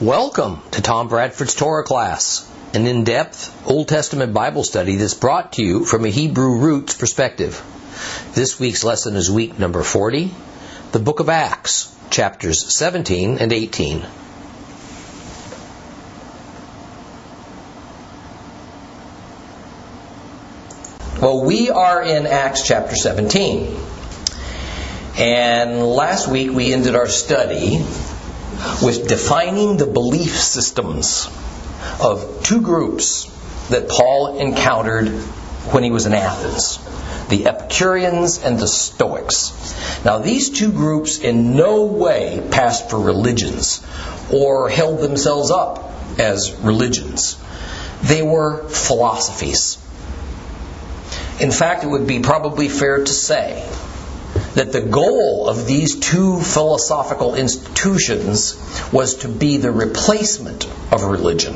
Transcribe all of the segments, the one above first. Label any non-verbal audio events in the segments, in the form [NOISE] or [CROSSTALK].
Welcome to Tom Bradford's Torah class, an in depth Old Testament Bible study that's brought to you from a Hebrew roots perspective. This week's lesson is week number 40, the book of Acts, chapters 17 and 18. Well, we are in Acts chapter 17. And last week we ended our study with defining the belief systems of two groups that Paul encountered when he was in Athens the Epicureans and the Stoics. Now, these two groups in no way passed for religions or held themselves up as religions, they were philosophies. In fact, it would be probably fair to say that the goal of these two philosophical institutions was to be the replacement of religion.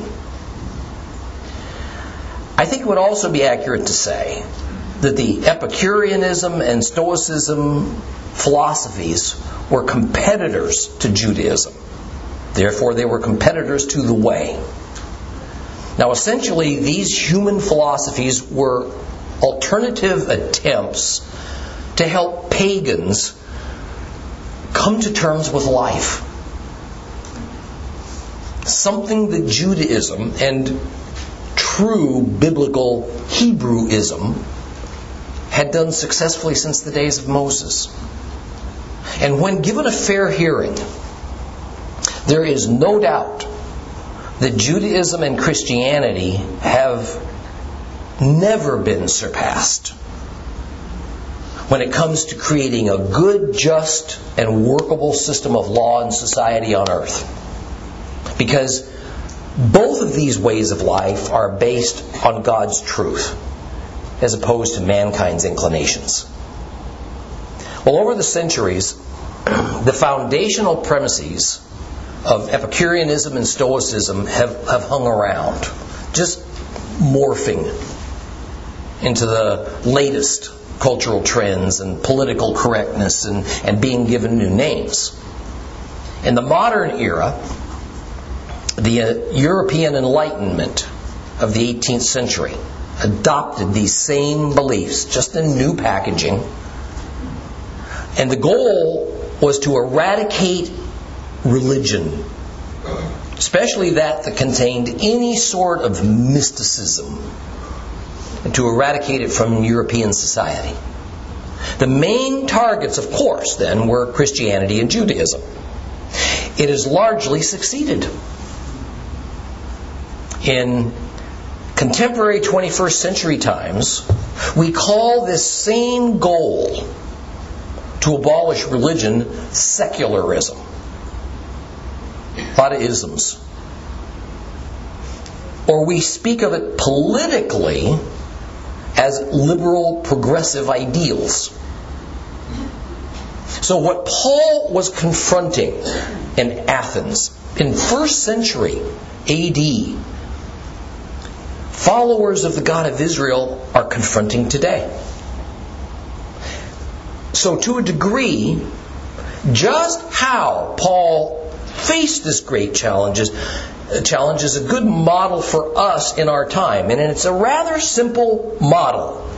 I think it would also be accurate to say that the Epicureanism and Stoicism philosophies were competitors to Judaism. Therefore, they were competitors to the way. Now, essentially, these human philosophies were alternative attempts to help pagans come to terms with life. Something that Judaism and true biblical Hebrewism had done successfully since the days of Moses. And when given a fair hearing, there is no doubt that Judaism and Christianity have never been surpassed when it comes to creating a good, just, and workable system of law and society on earth. Because both of these ways of life are based on God's truth as opposed to mankind's inclinations. Well, over the centuries, the foundational premises of Epicureanism and Stoicism have, have hung around, just morphing into the latest cultural trends and political correctness and, and being given new names. In the modern era, the uh, European Enlightenment of the 18th century adopted these same beliefs, just in new packaging. And the goal was to eradicate religion, especially that that contained any sort of mysticism to eradicate it from European society. The main targets, of course, then, were Christianity and Judaism. It has largely succeeded. In contemporary 21st century times, we call this same goal to abolish religion secularism. A lot of isms. Or we speak of it politically as liberal progressive ideals. So, what Paul was confronting in Athens in first century AD, followers of the God of Israel are confronting today. So, to a degree, just how Paul faced this great challenges challenge is a good model for us in our time, and it's a rather simple model.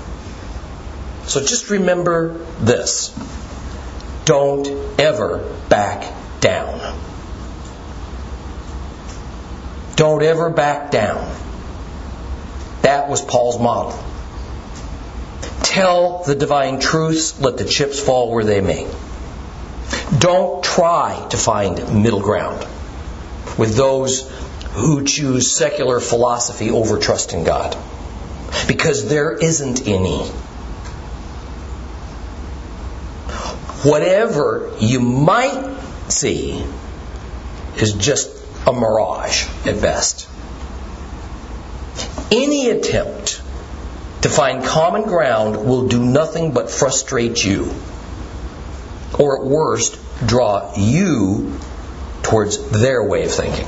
So just remember this don't ever back down. Don't ever back down. That was Paul's model. Tell the divine truths, let the chips fall where they may. Don't try to find middle ground with those who choose secular philosophy over trust in God. Because there isn't any. Whatever you might see is just a mirage at best. Any attempt to find common ground will do nothing but frustrate you. Or at worst, draw you towards their way of thinking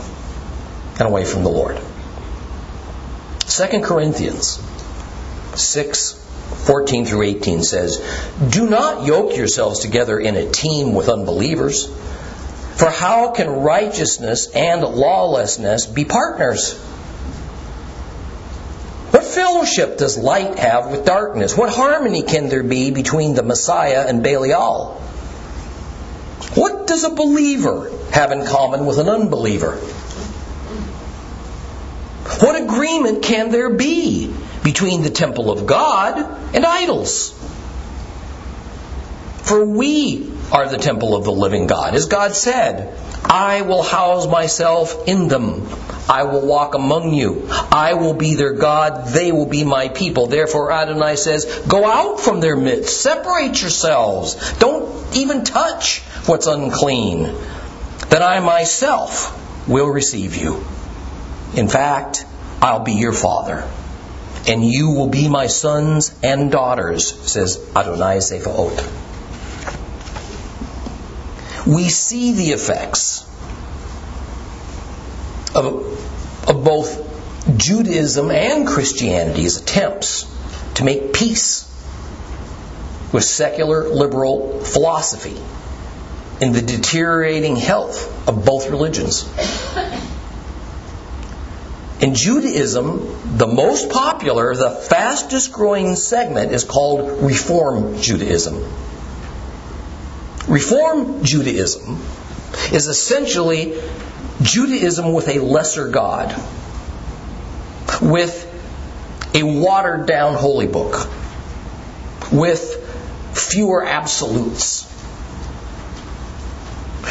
and away from the Lord. 2 Corinthians 6 14 through 18 says, Do not yoke yourselves together in a team with unbelievers. For how can righteousness and lawlessness be partners? What fellowship does light have with darkness? What harmony can there be between the Messiah and Belial? What does a believer have in common with an unbeliever? Agreement can there be between the temple of God and idols? For we are the temple of the living God. As God said, I will house myself in them. I will walk among you. I will be their God. They will be my people. Therefore, Adonai says, Go out from their midst. Separate yourselves. Don't even touch what's unclean. Then I myself will receive you. In fact, I'll be your father. And you will be my sons and daughters, says Adonai Tzva'ot we see the effects of, of both Judaism and Christianity's attempts to make peace with secular liberal philosophy in the deteriorating health of both religions. In Judaism, the most popular, the fastest growing segment is called Reform Judaism. Reform Judaism is essentially Judaism with a lesser God, with a watered down holy book, with fewer absolutes.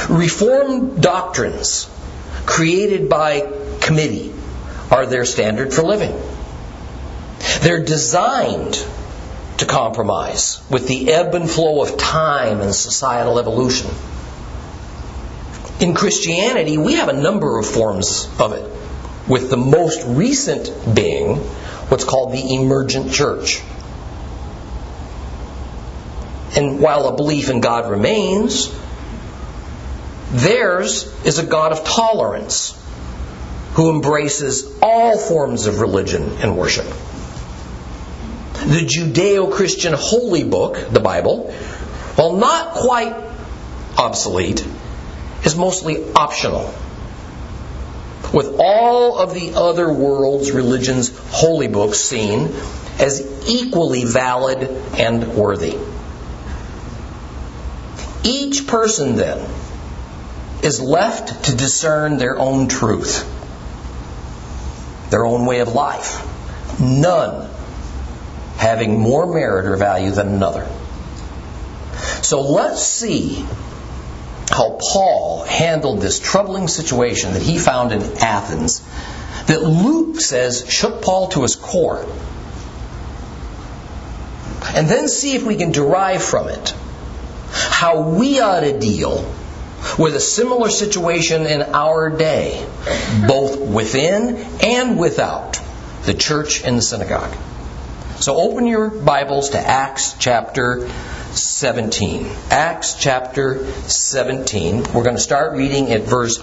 Reform doctrines created by committee are their standard for living. They're designed to compromise with the ebb and flow of time and societal evolution. In Christianity, we have a number of forms of it, with the most recent being what's called the emergent church. And while a belief in God remains, theirs is a God of tolerance who embraces all forms of religion and worship the Judeo Christian holy book, the Bible, while not quite obsolete, is mostly optional. With all of the other world's religions' holy books seen as equally valid and worthy. Each person, then, is left to discern their own truth, their own way of life. None having more merit or value than another. So let's see how Paul handled this troubling situation that he found in Athens that Luke says shook Paul to his core. And then see if we can derive from it how we ought to deal with a similar situation in our day, both within and without the church and the synagogue. So open your Bibles to Acts chapter 17. Acts chapter 17. We're going to start reading at verse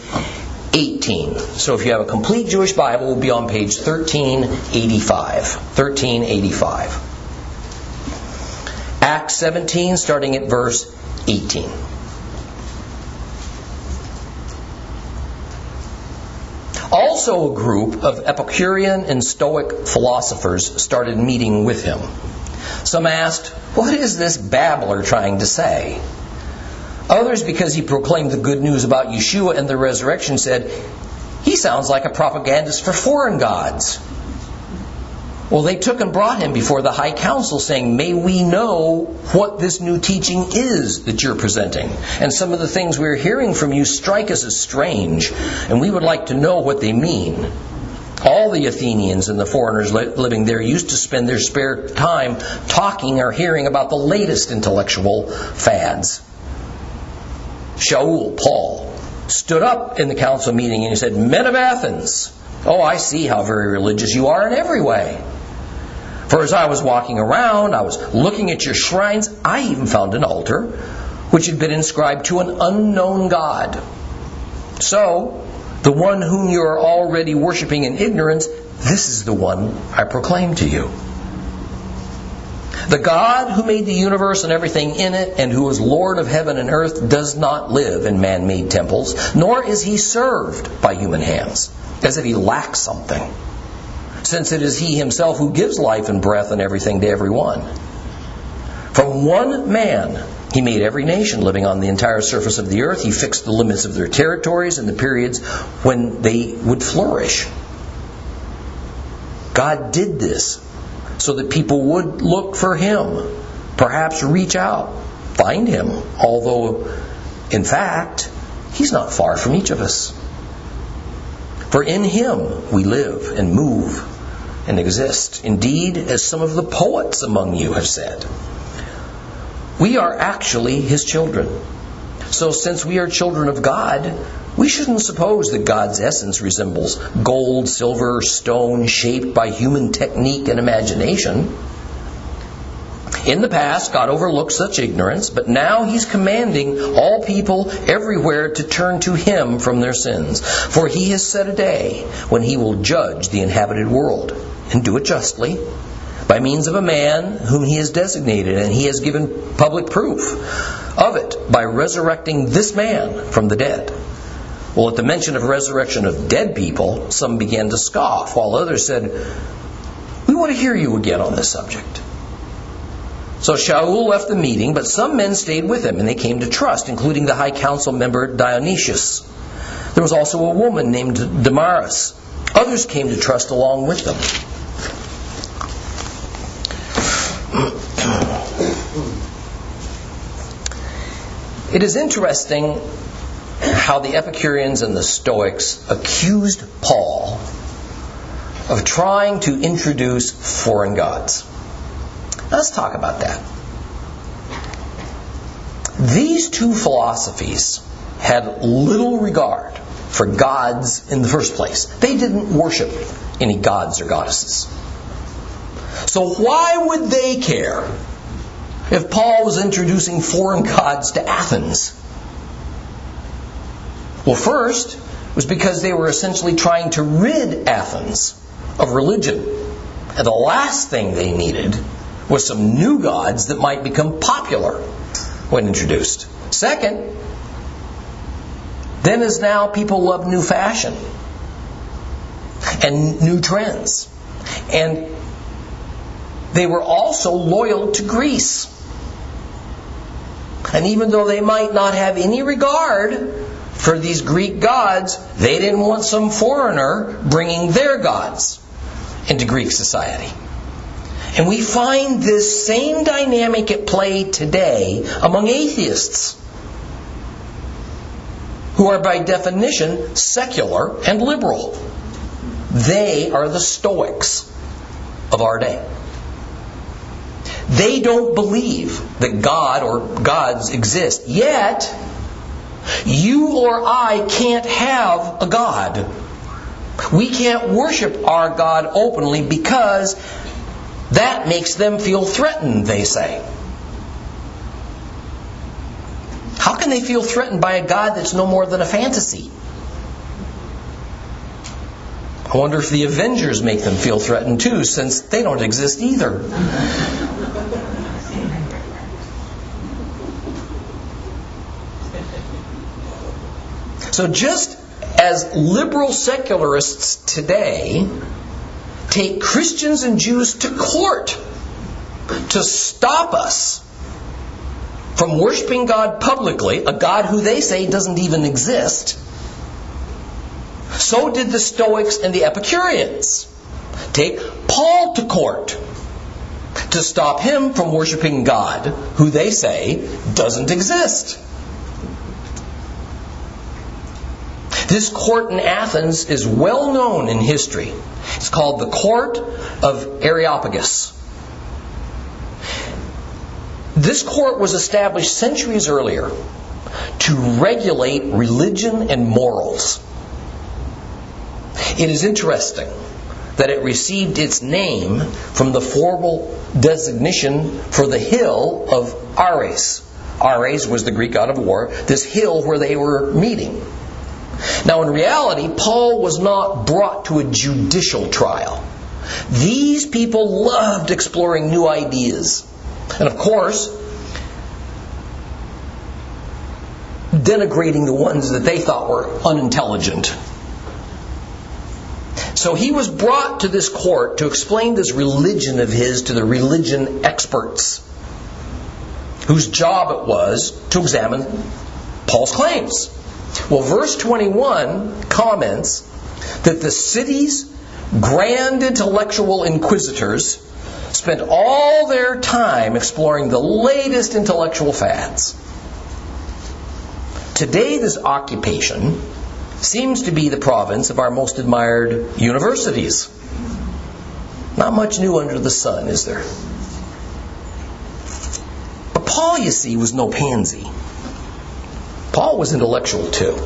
18. So if you have a complete Jewish Bible, we'll be on page 1385. 1385. Acts 17, starting at verse 18. Also, a group of Epicurean and Stoic philosophers started meeting with him. Some asked, What is this babbler trying to say? Others, because he proclaimed the good news about Yeshua and the resurrection, said, He sounds like a propagandist for foreign gods. Well, they took and brought him before the high council, saying, May we know what this new teaching is that you're presenting. And some of the things we're hearing from you strike us as strange, and we would like to know what they mean. All the Athenians and the foreigners living there used to spend their spare time talking or hearing about the latest intellectual fads. Shaul, Paul, stood up in the council meeting and he said, Men of Athens, oh, I see how very religious you are in every way. For as I was walking around, I was looking at your shrines, I even found an altar which had been inscribed to an unknown God. So, the one whom you are already worshiping in ignorance, this is the one I proclaim to you. The God who made the universe and everything in it, and who is Lord of heaven and earth, does not live in man made temples, nor is he served by human hands, as if he lacks something, since it is he himself who gives life and breath and everything to everyone. From one man, he made every nation living on the entire surface of the earth. He fixed the limits of their territories and the periods when they would flourish. God did this so that people would look for him, perhaps reach out, find him, although, in fact, he's not far from each of us. For in him we live and move and exist. Indeed, as some of the poets among you have said, we are actually his children. So, since we are children of God, we shouldn't suppose that God's essence resembles gold, silver, stone shaped by human technique and imagination. In the past, God overlooked such ignorance, but now He's commanding all people everywhere to turn to Him from their sins. For He has set a day when He will judge the inhabited world, and do it justly, by means of a man whom He has designated, and He has given public proof of it by resurrecting this man from the dead. Well, at the mention of resurrection of dead people, some began to scoff, while others said, We want to hear you again on this subject. So Shaul left the meeting, but some men stayed with him, and they came to trust, including the high council member Dionysius. There was also a woman named Damaris. Others came to trust along with them. [CLEARS THROAT] It is interesting how the Epicureans and the Stoics accused Paul of trying to introduce foreign gods. Let's talk about that. These two philosophies had little regard for gods in the first place. They didn't worship any gods or goddesses. So why would they care if Paul was introducing foreign gods to Athens? Well, first was because they were essentially trying to rid Athens of religion. And the last thing they needed was some new gods that might become popular when introduced. Second, then as now people love new fashion and new trends. And they were also loyal to Greece. And even though they might not have any regard for these Greek gods, they didn't want some foreigner bringing their gods into Greek society. And we find this same dynamic at play today among atheists, who are by definition secular and liberal. They are the Stoics of our day. They don't believe that God or gods exist. Yet, you or I can't have a God. We can't worship our God openly because that makes them feel threatened, they say. How can they feel threatened by a God that's no more than a fantasy? I wonder if the Avengers make them feel threatened too, since they don't exist either. So, just as liberal secularists today take Christians and Jews to court to stop us from worshiping God publicly, a God who they say doesn't even exist, so did the Stoics and the Epicureans take Paul to court to stop him from worshiping God who they say doesn't exist. This court in Athens is well known in history. It's called the Court of Areopagus. This court was established centuries earlier to regulate religion and morals. It is interesting that it received its name from the formal designation for the hill of Ares. Ares was the Greek god of war, this hill where they were meeting. Now, in reality, Paul was not brought to a judicial trial. These people loved exploring new ideas And of course, denigrating the ones that they thought were unintelligent. So he was brought to this court to explain this religion of his to the religion experts, whose job it was to examine Paul's claims. Well, verse 21 comments that the city's grand intellectual inquisitors spent all their time exploring the latest intellectual fads. Today, this occupation seems to be the province of our most admired universities. Not much new under the sun, is there? But Paul, you see, was no pansy. Paul was intellectual too,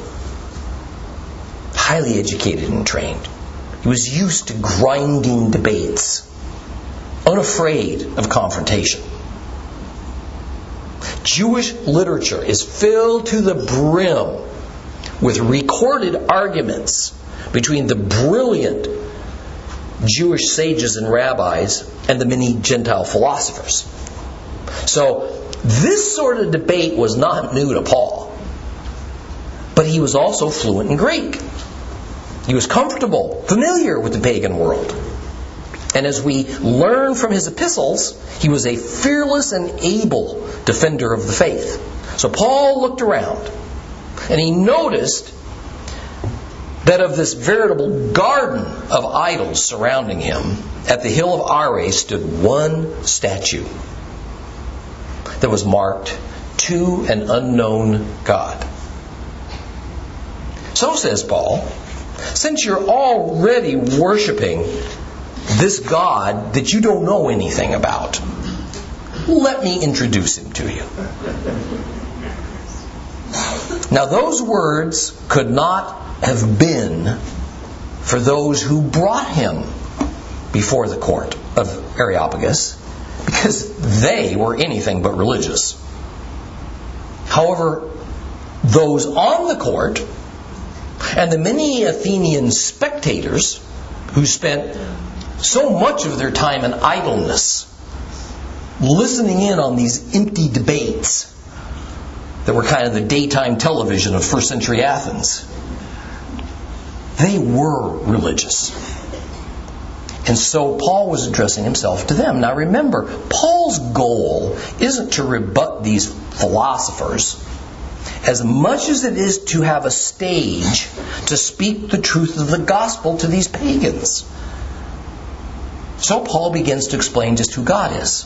highly educated and trained. He was used to grinding debates, unafraid of confrontation. Jewish literature is filled to the brim with recorded arguments between the brilliant Jewish sages and rabbis and the many Gentile philosophers. So, this sort of debate was not new to Paul. He was also fluent in Greek. He was comfortable, familiar with the pagan world. And as we learn from his epistles, he was a fearless and able defender of the faith. So Paul looked around and he noticed that of this veritable garden of idols surrounding him, at the hill of Ares stood one statue that was marked to an unknown God. So says Paul, since you're already worshiping this God that you don't know anything about, let me introduce him to you. Now, those words could not have been for those who brought him before the court of Areopagus because they were anything but religious. However, those on the court and the many Athenian spectators who spent so much of their time in idleness listening in on these empty debates that were kind of the daytime television of first century Athens. They were religious. And so Paul was addressing himself to them. Now remember, Paul's goal isn't to rebut these philosophers as much as it is to have a stage to speak the truth of the gospel to these pagans. So Paul begins to explain just who God is.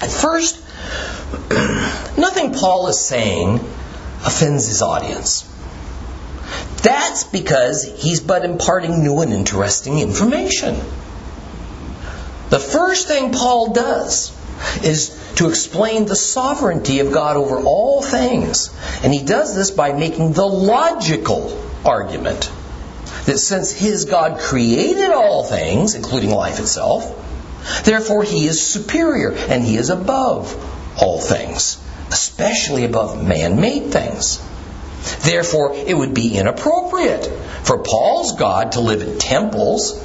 At first, [CLEARS THROAT] nothing Paul is saying offends his audience. That's because he's but imparting new and interesting information. The first thing Paul does is to explain the sovereignty of God over all things. And he does this by making the logical argument that since his God created all things, including life itself, therefore he is superior and he is above all things, especially above man made things. Therefore, it would be inappropriate for Paul's God to live in temples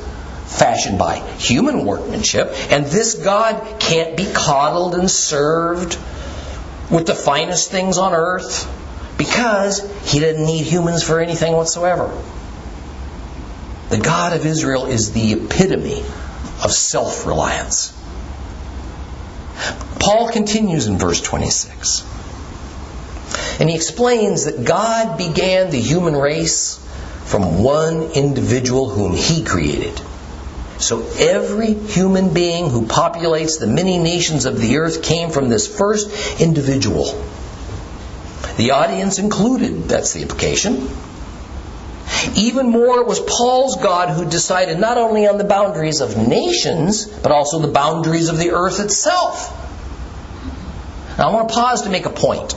fashioned by human workmanship, and this God can't be coddled and served with the finest things on earth because he didn't need humans for anything whatsoever. The God of Israel is the epitome of self reliance. Paul continues in verse 26. And he explains that God began the human race from one individual whom he created. So every human being who populates the many nations of the earth came from this first individual. The audience included, that's the implication. Even more, it was Paul's God who decided not only on the boundaries of nations, but also the boundaries of the earth itself. Now, I want to pause to make a point.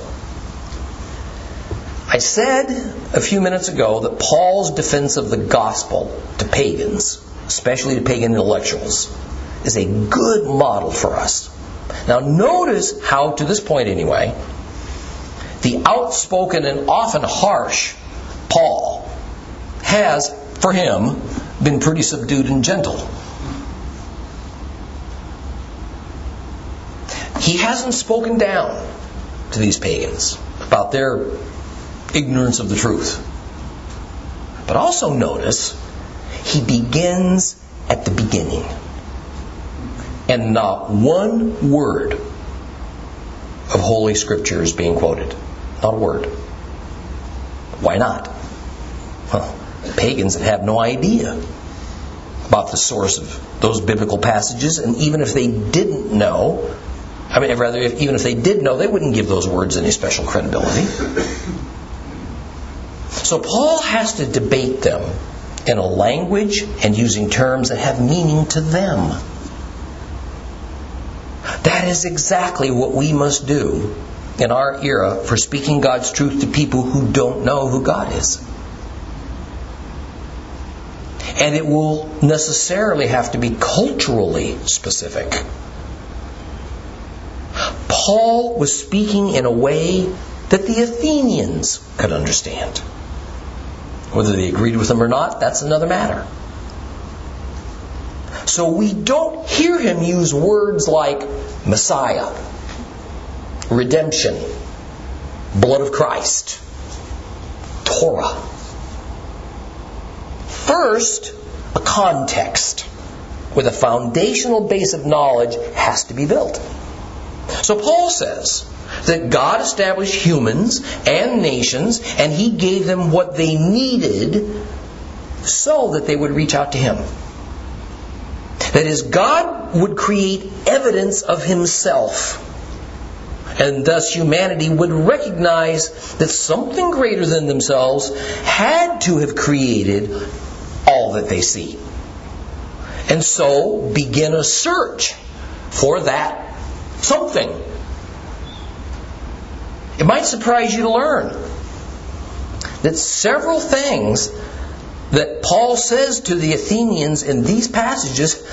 I said a few minutes ago that Paul's defense of the gospel to pagans, especially to pagan intellectuals, is a good model for us. Now, notice how, to this point anyway, the outspoken and often harsh Paul has, for him, been pretty subdued and gentle. he hasn't spoken down to these pagans about their ignorance of the truth. But also notice, he begins at the beginning. And not one word of Holy Scripture is being quoted. Not a word. Why not? Well, pagans have no idea about the source of those biblical passages, and even if they didn't know, I mean, rather, if, even if they did know, they wouldn't give those words any special credibility. So Paul has to debate them in a language and using terms that have meaning to them. That is exactly what we must do in our era for speaking God's truth to people who don't know who God is. And it will necessarily have to be culturally specific. Paul was speaking in a way that the Athenians could understand. Whether they agreed with him or not, that's another matter. So we don't hear him use words like Messiah, redemption, blood of Christ, Torah. First, a context with a foundational base of knowledge has to be built. So Paul says that God established humans and nations and he gave them what they needed so that they would reach out to him. That is, God would create evidence of himself. And thus humanity would recognize that something greater than themselves had to have created all that they see. And so begin a search for that something. It might surprise you to learn that several things that Paul says to the Athenians in these passages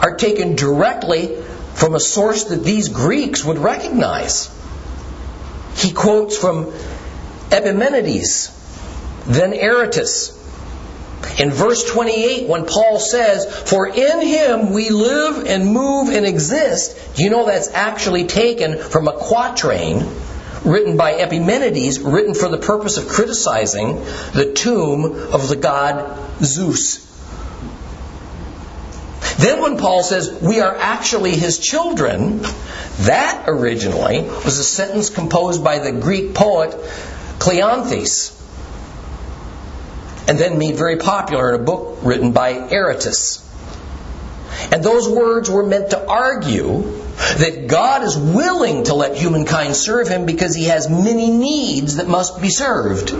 are taken directly from a source that these Greeks would recognize. He quotes from Epimenides, then Aratus. In verse 28, when Paul says, For in him we live and move and exist, do you know that's actually taken from a quatrain written by Epimenides, written for the purpose of criticizing the tomb of the god Zeus. Then, when Paul says, We are actually his children, that originally was a sentence composed by the Greek poet Cleanthes, and then made very popular in a book written by Aratus. And those words were meant to argue that God is willing to let humankind serve him because he has many needs that must be served.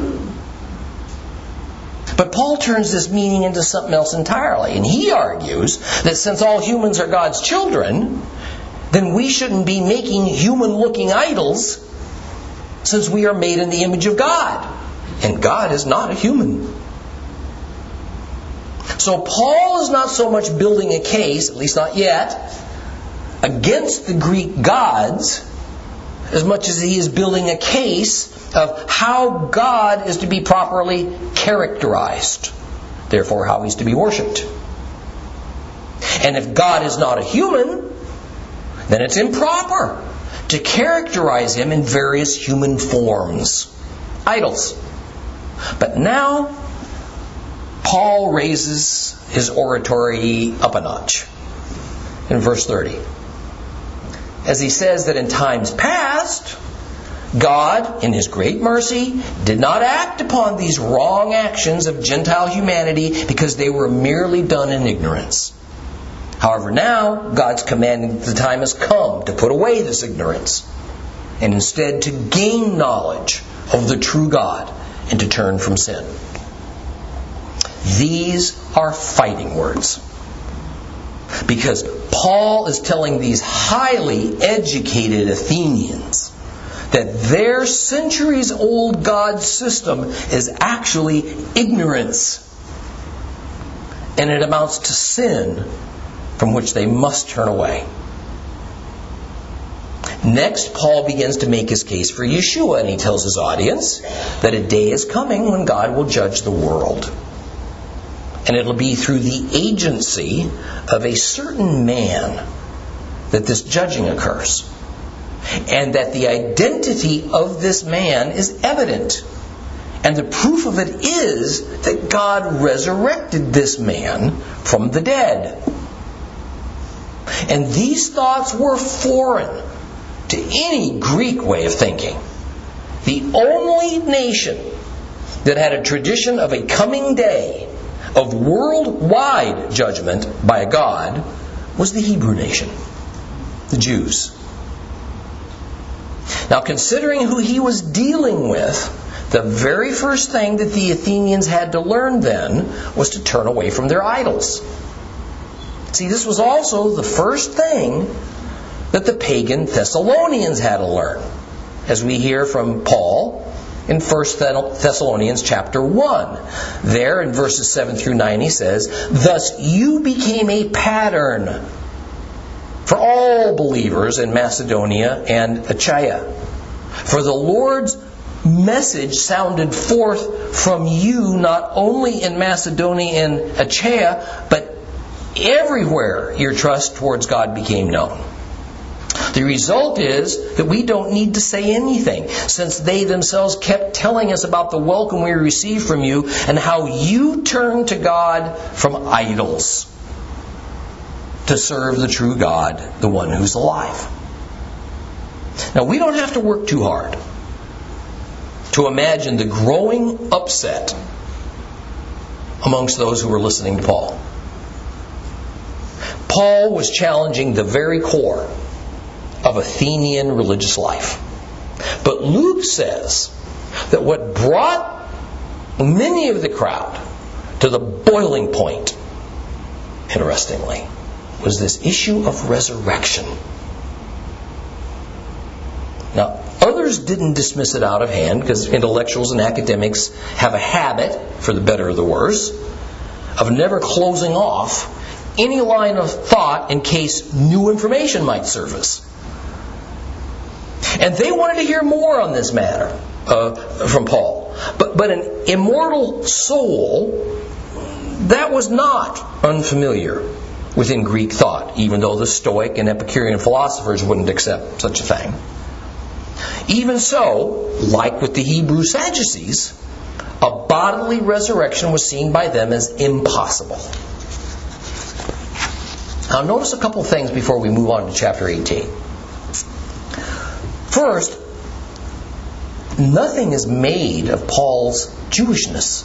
But Paul turns this meaning into something else entirely. And he argues that since all humans are God's children, then we shouldn't be making human looking idols since we are made in the image of God. And God is not a human. So Paul is not so much building a case, at least not yet, against the Greek gods as much as he is building a case of how God is to be properly characterized, therefore, how he's to be worshiped. And if God is not a human, then it's improper to characterize him in various human forms, idols. But now, Paul raises his oratory up a notch in verse 30 as he says that in times past, God, in His great mercy, did not act upon these wrong actions of Gentile humanity because they were merely done in ignorance. However, now, God's commanding the time has come to put away this ignorance and instead to gain knowledge of the true God and to turn from sin. These are fighting words. Because Paul is telling these highly educated Athenians that their centuries old God system is actually ignorance. And it amounts to sin from which they must turn away. Next, Paul begins to make his case for Yeshua, and he tells his audience that a day is coming when God will judge the world and it'll be through the agency of a certain man that this judging occurs. and that the identity of this man is evident. And the proof of it is that God resurrected this man from the dead. And these thoughts were foreign to any Greek way of thinking. The only nation that had a tradition of a coming day of worldwide judgment by a God was the Hebrew nation, the Jews. Now, considering who he was dealing with, the very first thing that the Athenians had to learn then was to turn away from their idols. See, this was also the first thing that the pagan Thessalonians had to learn, as we hear from Paul in 1 Thessalonians chapter 1. There in verses 7 through 9 he says, Thus you became a pattern for all believers in Macedonia and Achaia. For the Lord's message sounded forth from you not only in Macedonia and Achaia, but everywhere your trust towards God became known. The result is that we don't need to say anything, since they themselves kept telling us about the welcome we received from you and how you turned to God from idols to serve the true God, the one who's alive. Now, we don't have to work too hard to imagine the growing upset amongst those who were listening to Paul. Paul was challenging the very core of Athenian religious life. But Luke says that what brought many of the crowd to the boiling point, interestingly, was this issue of resurrection. Now, others didn't dismiss it out of hand because intellectuals and academics have a habit, for the better or the worse, of never closing off any line of thought in case new information might surface. And they wanted to hear more on this matter uh, from Paul. But, but an immortal soul, that was not unfamiliar within Greek thought, even though the Stoic and Epicurean philosophers wouldn't accept such a thing. Even so, like with the Hebrew Sadducees, a bodily resurrection was seen by them as impossible. Now, notice a couple things before we move on to chapter 18. First, nothing is made of Paul's Jewishness.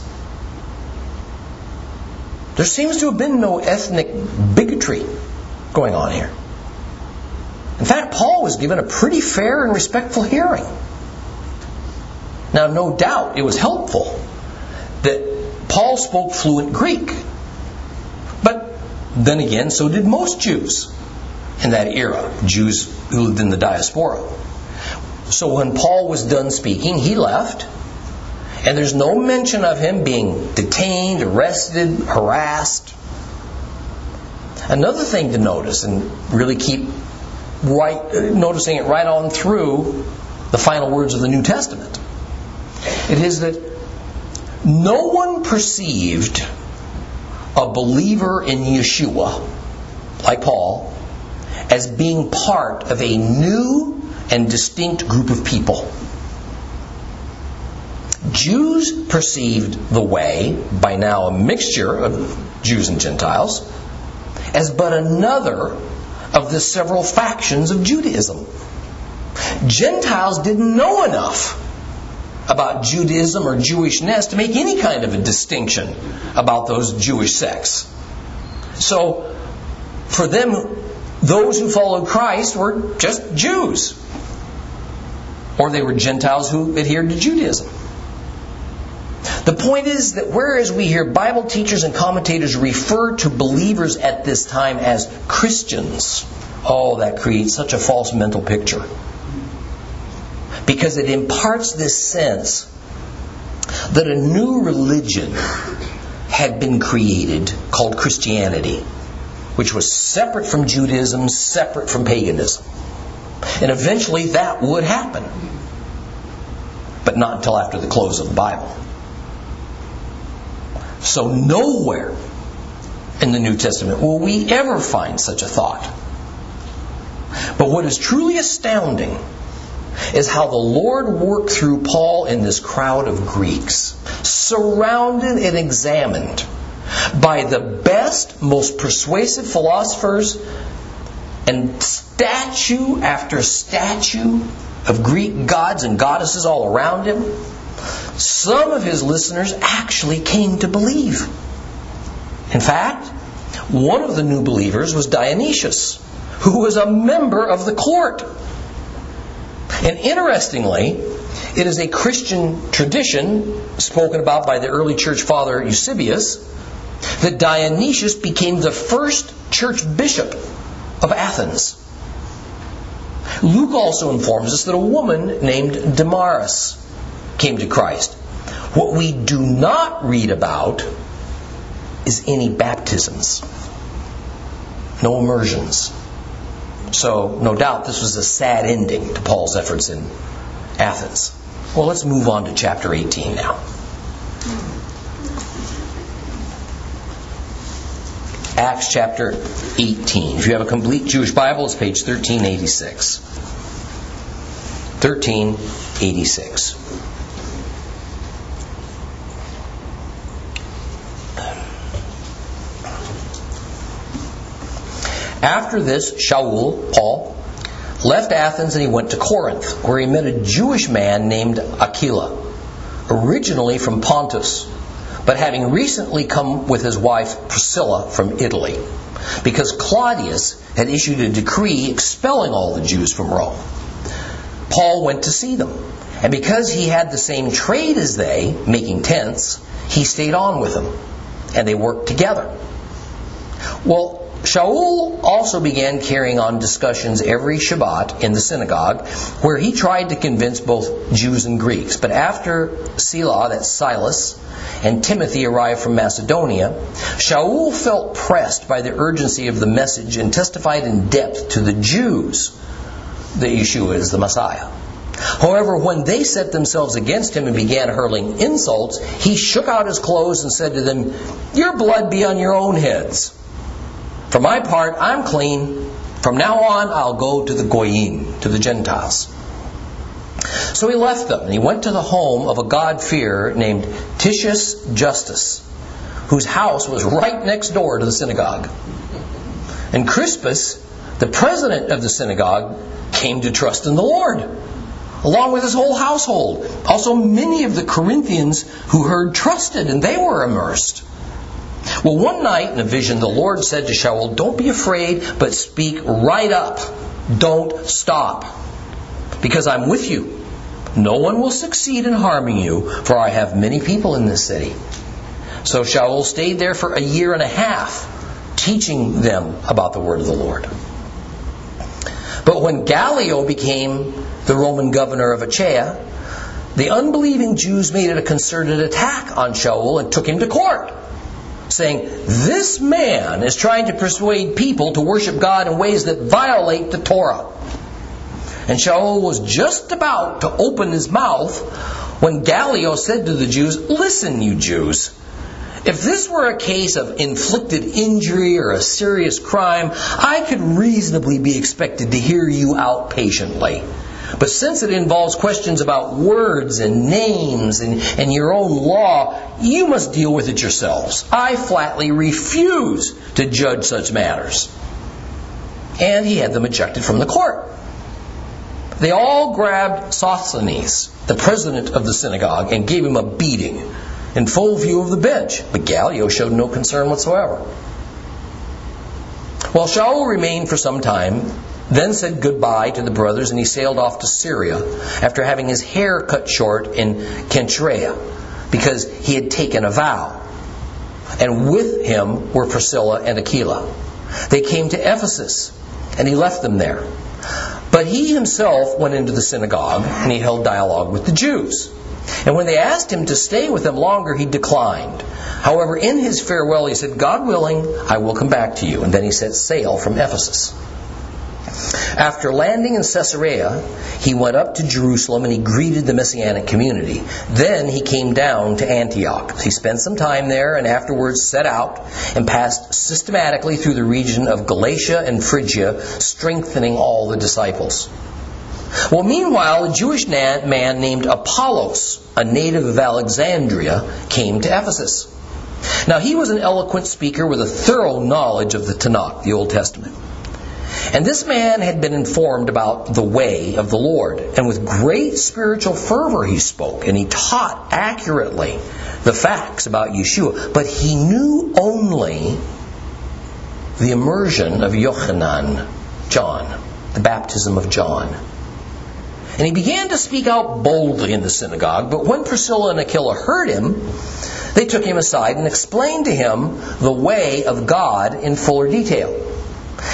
There seems to have been no ethnic bigotry going on here. In fact, Paul was given a pretty fair and respectful hearing. Now, no doubt it was helpful that Paul spoke fluent Greek. But then again, so did most Jews in that era, Jews who lived in the diaspora. So when Paul was done speaking, he left. And there's no mention of him being detained, arrested, harassed. Another thing to notice and really keep right, noticing it right on through the final words of the New Testament. It is that no one perceived a believer in Yeshua, like Paul, as being part of a new and distinct group of people. Jews perceived the way, by now a mixture of Jews and Gentiles, as but another of the several factions of Judaism. Gentiles didn't know enough about Judaism or Jewishness to make any kind of a distinction about those Jewish sects. So, for them, those who followed Christ were just Jews. Or they were Gentiles who adhered to Judaism. The point is that whereas we hear Bible teachers and commentators refer to believers at this time as Christians, oh, that creates such a false mental picture. Because it imparts this sense that a new religion had been created called Christianity, which was separate from Judaism, separate from paganism. And eventually that would happen. But not until after the close of the Bible. So nowhere in the New Testament will we ever find such a thought. But what is truly astounding is how the Lord worked through Paul in this crowd of Greeks, surrounded and examined by the best, most persuasive philosophers and statue after statue of Greek gods and goddesses all around him. Some of his listeners actually came to believe. In fact, one of the new believers was Dionysius, who was a member of the court. And interestingly, it is a Christian tradition spoken about by the early church father Eusebius that Dionysius became the first church bishop of Athens. Luke also informs us that a woman named Damaris came to Christ. What we do not read about is any baptisms, no immersions. So, no doubt, this was a sad ending to Paul's efforts in Athens. Well, let's move on to chapter 18 now. Acts chapter 18. If you have a complete Jewish Bible, it's page 1386. 1386. After this, Shaul, Paul, left Athens and he went to Corinth, where he met a Jewish man named Aquila, originally from Pontus, but having recently come with his wife Priscilla from Italy, because Claudius had issued a decree expelling all the Jews from Rome. Paul went to see them, and because he had the same trade as they, making tents, he stayed on with them, and they worked together. Well, Shaul also began carrying on discussions every Shabbat in the synagogue, where he tried to convince both Jews and Greeks. But after Sila, that's Silas, and Timothy arrived from Macedonia, Shaul felt pressed by the urgency of the message and testified in depth to the Jews that Yeshua is the Messiah. However, when they set themselves against him and began hurling insults, he shook out his clothes and said to them, Your blood be on your own heads. For my part, I'm clean. From now on, I'll go to the Goyim, to the Gentiles. So he left them, and he went to the home of a God-fearer named Titius Justus, whose house was right next door to the synagogue. And Crispus, the president of the synagogue, came to trust in the Lord, along with his whole household. Also, many of the Corinthians who heard trusted, and they were immersed. Well, one night in a vision, the Lord said to Shaul, Don't be afraid, but speak right up. Don't stop. Because I'm with you. No one will succeed in harming you, for I have many people in this city. So Shaul stayed there for a year and a half, teaching them about the word of the Lord. But when Gallio became the Roman governor of Achaia, the unbelieving Jews made it a concerted attack on Shaul and took him to court saying, This man is trying to persuade people to worship God in ways that violate the Torah. And Shaul was just about to open his mouth when Gallio said to the Jews, Listen, you Jews, if this were a case of inflicted injury or a serious crime, I could reasonably be expected to hear you out patiently. But since it involves questions about words and names and, and your own law, you must deal with it yourselves. I flatly refuse to judge such matters. And he had them ejected from the court. They all grabbed Sosthenes, the president of the synagogue, and gave him a beating in full view of the bench. But Gallio showed no concern whatsoever. While Shaul remained for some time, then said goodbye to the brothers, and he sailed off to Syria after having his hair cut short in Cenchrea because he had taken a vow. And with him were Priscilla and Aquila. They came to Ephesus, and he left them there. But he himself went into the synagogue, and he held dialogue with the Jews. And when they asked him to stay with them longer, he declined. However, in his farewell, he said, God willing, I will come back to you. And then he set sail from Ephesus. After landing in Caesarea, he went up to Jerusalem and he greeted the Messianic community. Then he came down to Antioch. He spent some time there and afterwards set out and passed systematically through the region of Galatia and Phrygia, strengthening all the disciples. Well, meanwhile, a Jewish man named Apollos, a native of Alexandria, came to Ephesus. Now, he was an eloquent speaker with a thorough knowledge of the Tanakh, the Old Testament. And this man had been informed about the way of the Lord, and with great spiritual fervor he spoke, and he taught accurately the facts about Yeshua. But he knew only the immersion of Yochanan, John, the baptism of John. And he began to speak out boldly in the synagogue, but when Priscilla and Aquila heard him, they took him aside and explained to him the way of God in fuller detail.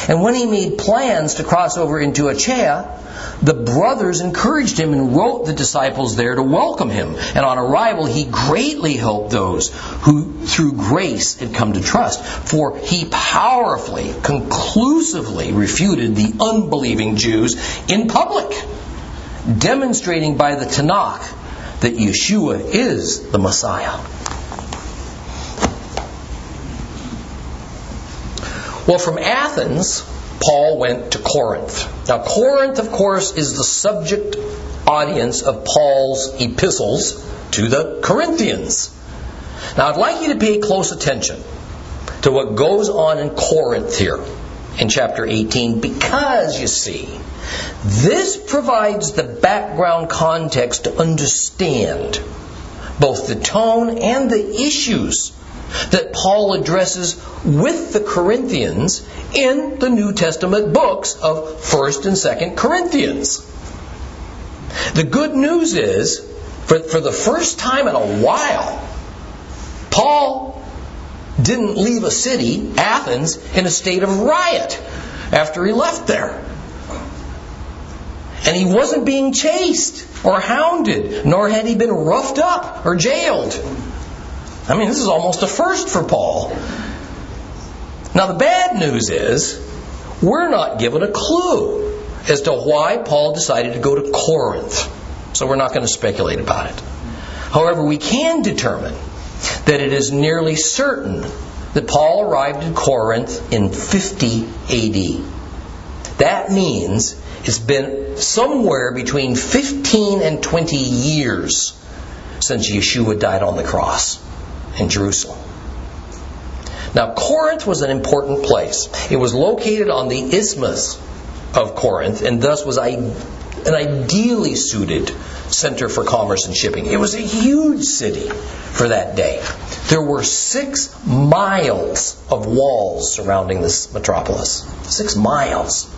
And when he made plans to cross over into Achaia, the brothers encouraged him and wrote the disciples there to welcome him. And on arrival, he greatly helped those who, through grace, had come to trust. For he powerfully, conclusively refuted the unbelieving Jews in public, demonstrating by the Tanakh that Yeshua is the Messiah. Well, from Athens, Paul went to Corinth. Now, Corinth, of course, is the subject audience of Paul's epistles to the Corinthians. Now, I'd like you to pay close attention to what goes on in Corinth here in chapter 18 because, you see, this provides the background context to understand both the tone and the issues that Paul addresses with the Corinthians in the New Testament books of 1st and 2nd Corinthians. The good news is, for, for the first time in a while, Paul didn't leave a city, Athens, in a state of riot after he left there. And he wasn't being chased or hounded, nor had he been roughed up or jailed. I mean, this is almost a first for Paul. Now, the bad news is, we're not given a clue as to why Paul decided to go to Corinth. So we're not going to speculate about it. However, we can determine that it is nearly certain that Paul arrived in Corinth in 50 AD. That means it's been somewhere between 15 and 20 years since Yeshua died on the cross in Jerusalem. Now, Corinth was an important place. It was located on the isthmus of Corinth and thus was an ideally suited center for commerce and shipping. It was a huge city for that day. There were six miles of walls surrounding this metropolis. Six miles.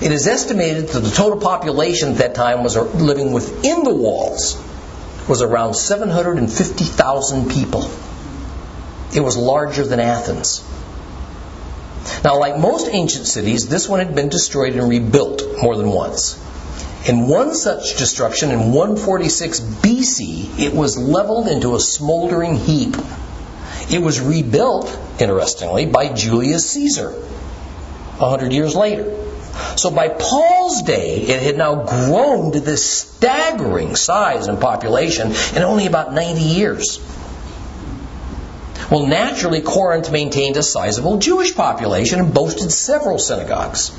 It is estimated that the total population at that time was living within the walls was around 750,000 people. It was larger than Athens. Now, like most ancient cities, this one had been destroyed and rebuilt more than once. In one such destruction in 146 BC, it was leveled into a smoldering heap. It was rebuilt, interestingly, by Julius Caesar a hundred years later. So by Paul's day, it had now grown to this staggering size and population in only about 90 years. Well, naturally, Corinth maintained a sizable Jewish population and boasted several synagogues.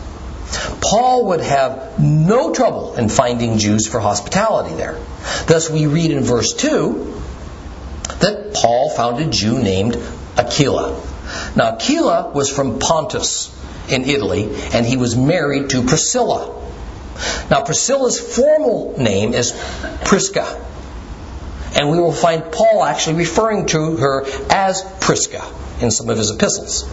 Paul would have no trouble in finding Jews for hospitality there. Thus, we read in verse 2 that Paul found a Jew named Aquila. Now, Aquila was from Pontus, in Italy, and he was married to Priscilla. Now, Priscilla's formal name is Prisca. And we will find Paul actually referring to her as Prisca in some of his epistles.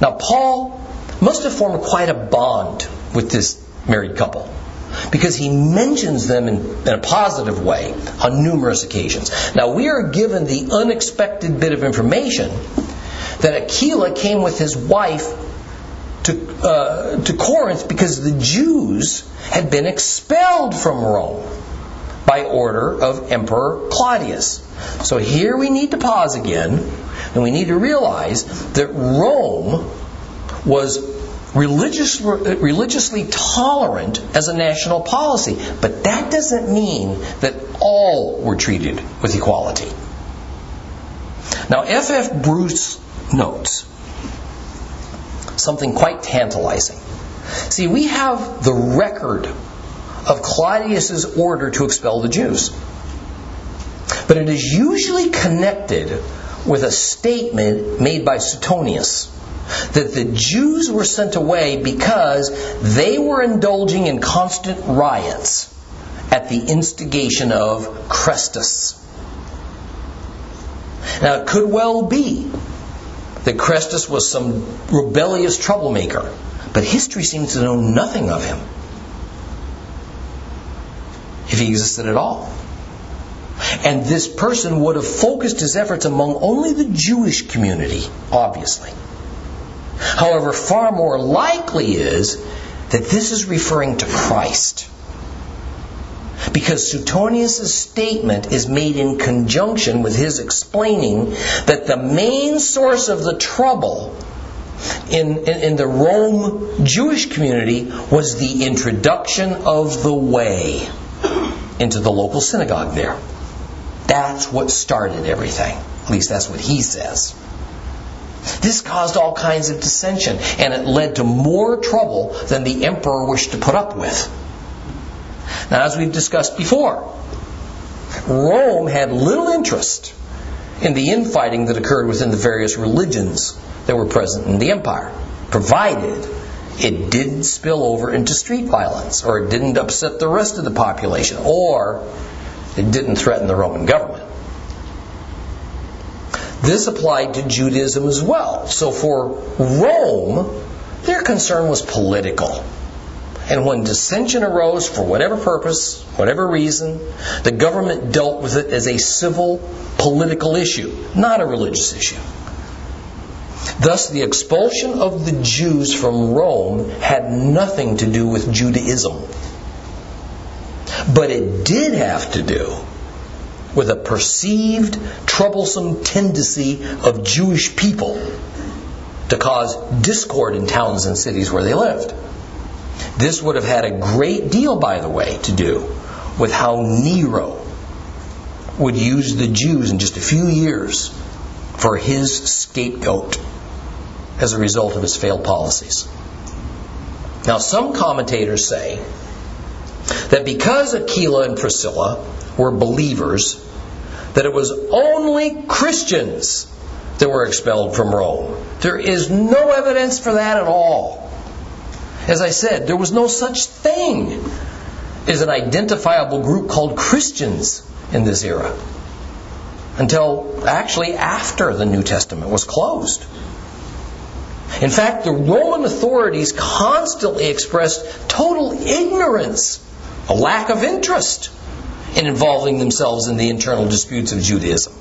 Now, Paul must have formed quite a bond with this married couple because he mentions them in, in, a positive way on numerous occasions. Now, we are given the unexpected bit of information that Aquila came with his wife to, uh, to Corinth because the Jews had been expelled from Rome by order of Emperor Claudius. So here we need to pause again and we need to realize that Rome was religious, religiously tolerant as a national policy. But that doesn't mean that all were treated with equality. Now, F.F. Bruce notes something quite tantalizing. See, we have the record of Claudius's order to expel the Jews. But it is usually connected with a statement made by Suetonius that the Jews were sent away because they were indulging in constant riots at the instigation of Chrestus. Now, it could well be that Chrestus was some rebellious troublemaker, but history seems to know nothing of him, if he existed at all. And this person would have focused his efforts among only the Jewish community, obviously. However, far more likely is that this is referring to Christ. Because Suetonius' statement is made in conjunction with his explaining that the main source of the trouble in, in, in, the Rome Jewish community was the introduction of the way into the local synagogue there. That's what started everything. At least that's what he says. This caused all kinds of dissension, and it led to more trouble than the emperor wished to put up with. Now, as we've discussed before, Rome had little interest in the infighting that occurred within the various religions that were present in the empire, provided it didn't spill over into street violence, or it didn't upset the rest of the population, or it didn't threaten the Roman government. This applied to Judaism as well. So for Rome, their concern was political. And when dissension arose for whatever purpose, whatever reason, the government dealt with it as a civil political issue, not a religious issue. Thus, the expulsion of the Jews from Rome had nothing to do with Judaism. But it did have to do with a perceived troublesome tendency of Jewish people to cause discord in towns and cities where they lived. This would have had a great deal, by the way, to do with how Nero would use the Jews in just a few years for his scapegoat as a result of his failed policies. Now, some commentators say that because Aquila and Priscilla were believers, that it was only Christians that were expelled from Rome. There is no evidence for that at all. As I said, there was no such thing as an identifiable group called Christians in this era until actually after the New Testament was closed. In fact, the Roman authorities constantly expressed total ignorance, a lack of interest in involving themselves in the internal disputes of Judaism.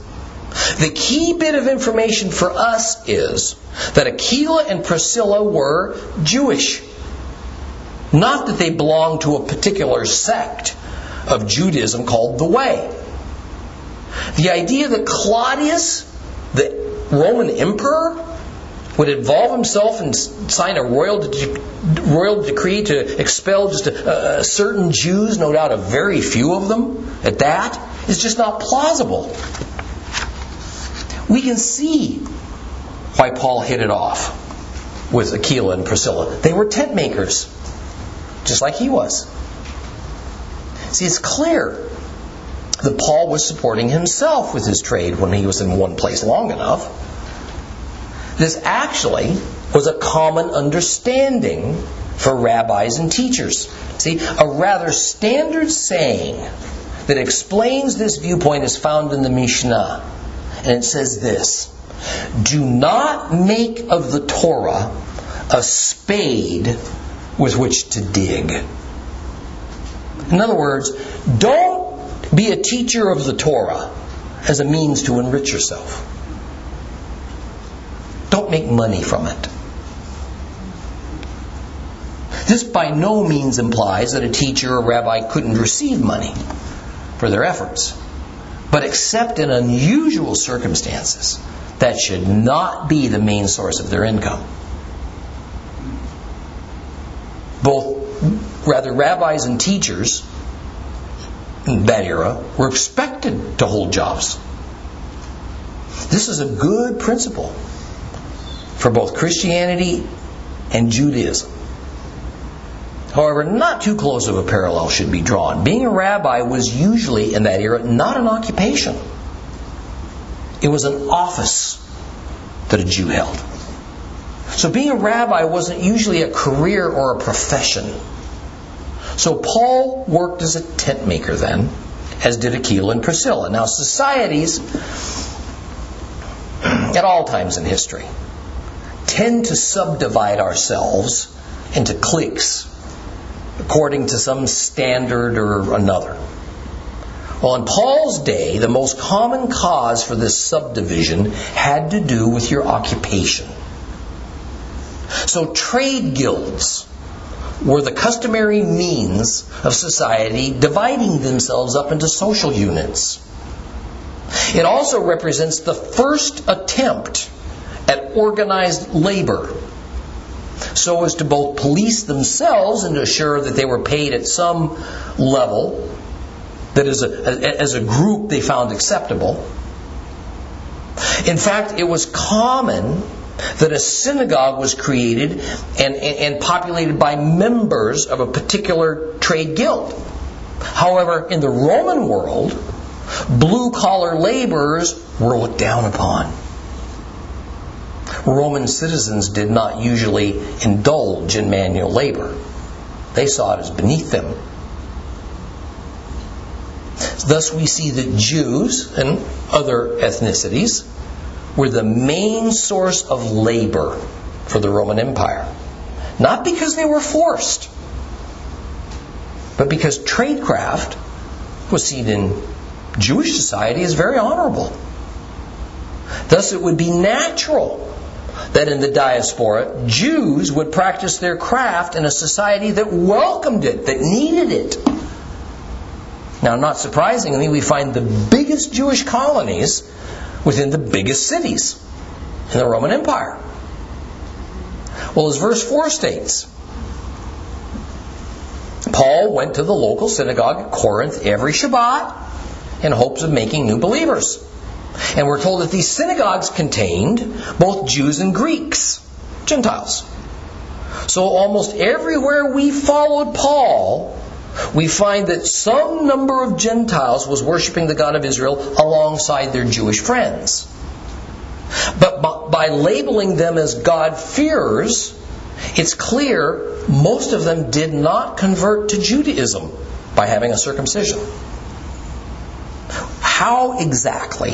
The key bit of information for us is that Aquila and Priscilla were Jewish. Not that they belonged to a particular sect of Judaism called the Way. The idea that Claudius, the Roman emperor, would involve himself and sign a royal, de- royal decree to expel just a, a certain Jews, no doubt a very few of them at that, is just not plausible. We can see why Paul hit it off with Aquila and Priscilla. They were tent makers, just like he was. See, it's clear that Paul was supporting himself with his trade when he was in one place long enough. This actually was a common understanding for rabbis and teachers. See, a rather standard saying that explains this viewpoint is found in the Mishnah. And it says this Do not make of the Torah a spade with which to dig. In other words, don't be a teacher of the Torah as a means to enrich yourself. Don't make money from it. This by no means implies that a teacher or rabbi couldn't receive money for their efforts. But except in unusual circumstances, that should not be the main source of their income. Both rather rabbis and teachers in that era were expected to hold jobs. This is a good principle for both Christianity and Judaism. However, not too close of a parallel should be drawn. Being a rabbi was usually, in that era, not an occupation. It was an office that a Jew held. So being a rabbi wasn't usually a career or a profession. So Paul worked as a tent maker then, as did Aquila and Priscilla. Now, societies, at all times in history, tend to subdivide ourselves into cliques according to some standard or another. Well, in Paul's day, the most common cause for this subdivision had to do with your occupation. So, trade guilds were the customary means of society dividing themselves up into social units. It also represents the first attempt at organized labor so as to both police themselves and to assure that they were paid at some level that as a, as a group they found acceptable. In fact, it was common that a synagogue was created and, and, and populated by members of a particular trade guild. However, in the Roman world, blue collar laborers were looked down upon. Roman citizens did not usually indulge in manual labor. They saw it as beneath them. Thus, we see that Jews and other ethnicities were the main source of labor for the Roman Empire. Not because they were forced, but because tradecraft was seen in Jewish society as very honorable. Thus, it would be natural that in the diaspora, Jews would practice their craft in a society that welcomed it, that needed it. Now, not surprisingly, we find the biggest Jewish colonies within the biggest cities in the Roman Empire. Well, as verse 4 states, Paul went to the local synagogue at Corinth every Shabbat in hopes of making new believers. And we're told that these synagogues contained both Jews and Greeks, Gentiles. So almost everywhere we followed Paul, we find that some number of Gentiles was worshiping the God of Israel alongside their Jewish friends. But by labeling them as God-fearers, it's clear most of them did not convert to Judaism by having a circumcision. How exactly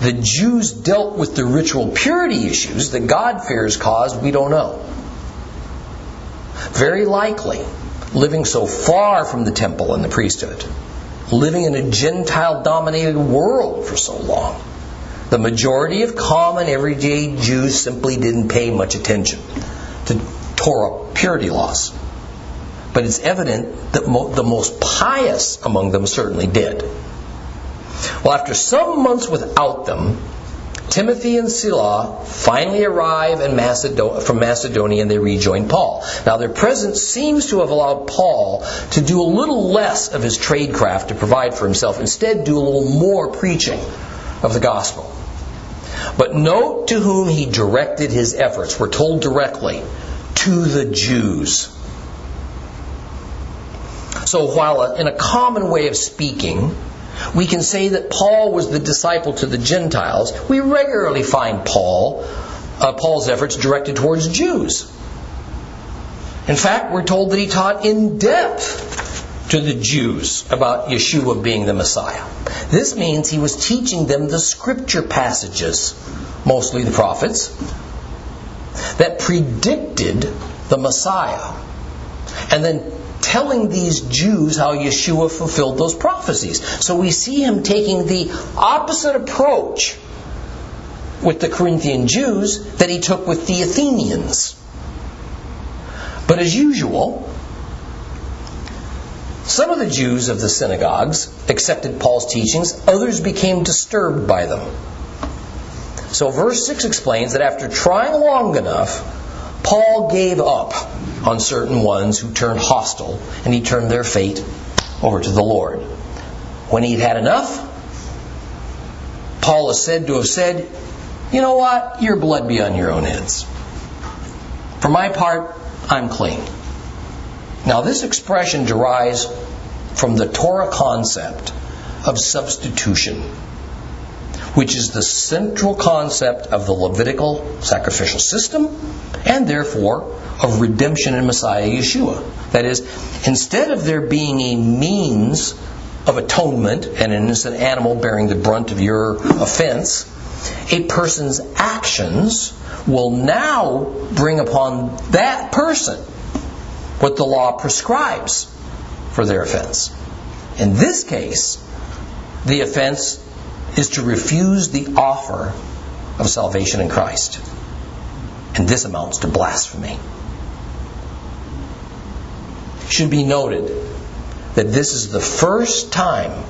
the Jews dealt with the ritual purity issues that God-fears caused, we don't know. Very likely, living so far from the temple and the priesthood, living in a Gentile dominated world for so long, the majority of common everyday Jews simply didn't pay much attention to Torah purity laws. But it's evident that mo- the most pious among them certainly did. Well, after some months without them, Timothy and Sila finally arrive from Macedonia and they rejoin Paul. Now, their presence seems to have allowed Paul to do a little less of his tradecraft to provide for himself, instead, do a little more preaching of the gospel. But note to whom he directed his efforts. We're told directly to the Jews. So, while in a common way of speaking, we can say that Paul was the disciple to the Gentiles. We regularly find Paul, uh, Paul's efforts directed towards Jews. In fact, we're told that he taught in depth to the Jews about Yeshua being the Messiah. This means he was teaching them the scripture passages, mostly the prophets, that predicted the Messiah. And then telling these Jews how Yeshua fulfilled those prophecies. So we see him taking the opposite approach with the Corinthian Jews that he took with the Athenians. But as usual, some of the Jews of the synagogues accepted Paul's teachings, others became disturbed by them. So verse 6 explains that after trying long enough, Paul gave up on certain ones who turned hostile, and he turned their fate over to the Lord. When he'd had enough, Paul is said to have said, You know what? Your blood be on your own heads. For my part, I'm clean. Now, this expression derives from the Torah concept of substitution, which is the central concept of the Levitical sacrificial system and therefore of redemption in Messiah Yeshua. That is, instead of there being a means of atonement, an innocent animal bearing the brunt of your offense, a person's actions will now bring upon that person what the law prescribes for their offense. In this case, the offense is to refuse the offer of salvation in Christ. And this amounts to blasphemy. It should be noted that this is the first time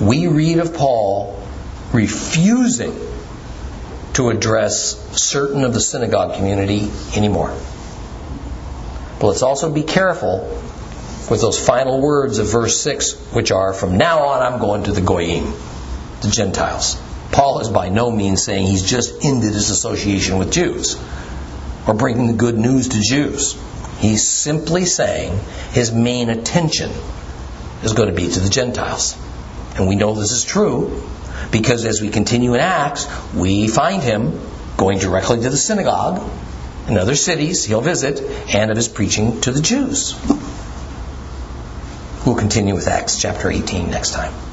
we read of Paul refusing to address certain of the synagogue community anymore. But let's also be careful with those final words of verse 6, which are, From now on I'm going to the Goyim, the Gentiles. Paul is by no means saying he's just ended his association with Jews or bringing the good news to Jews. He's simply saying his main attention is going to be to the Gentiles. And we know this is true because as we continue in Acts, we find him going directly to the synagogue in other cities he'll visit and of his preaching to the Jews. We'll continue with Acts chapter 18 next time.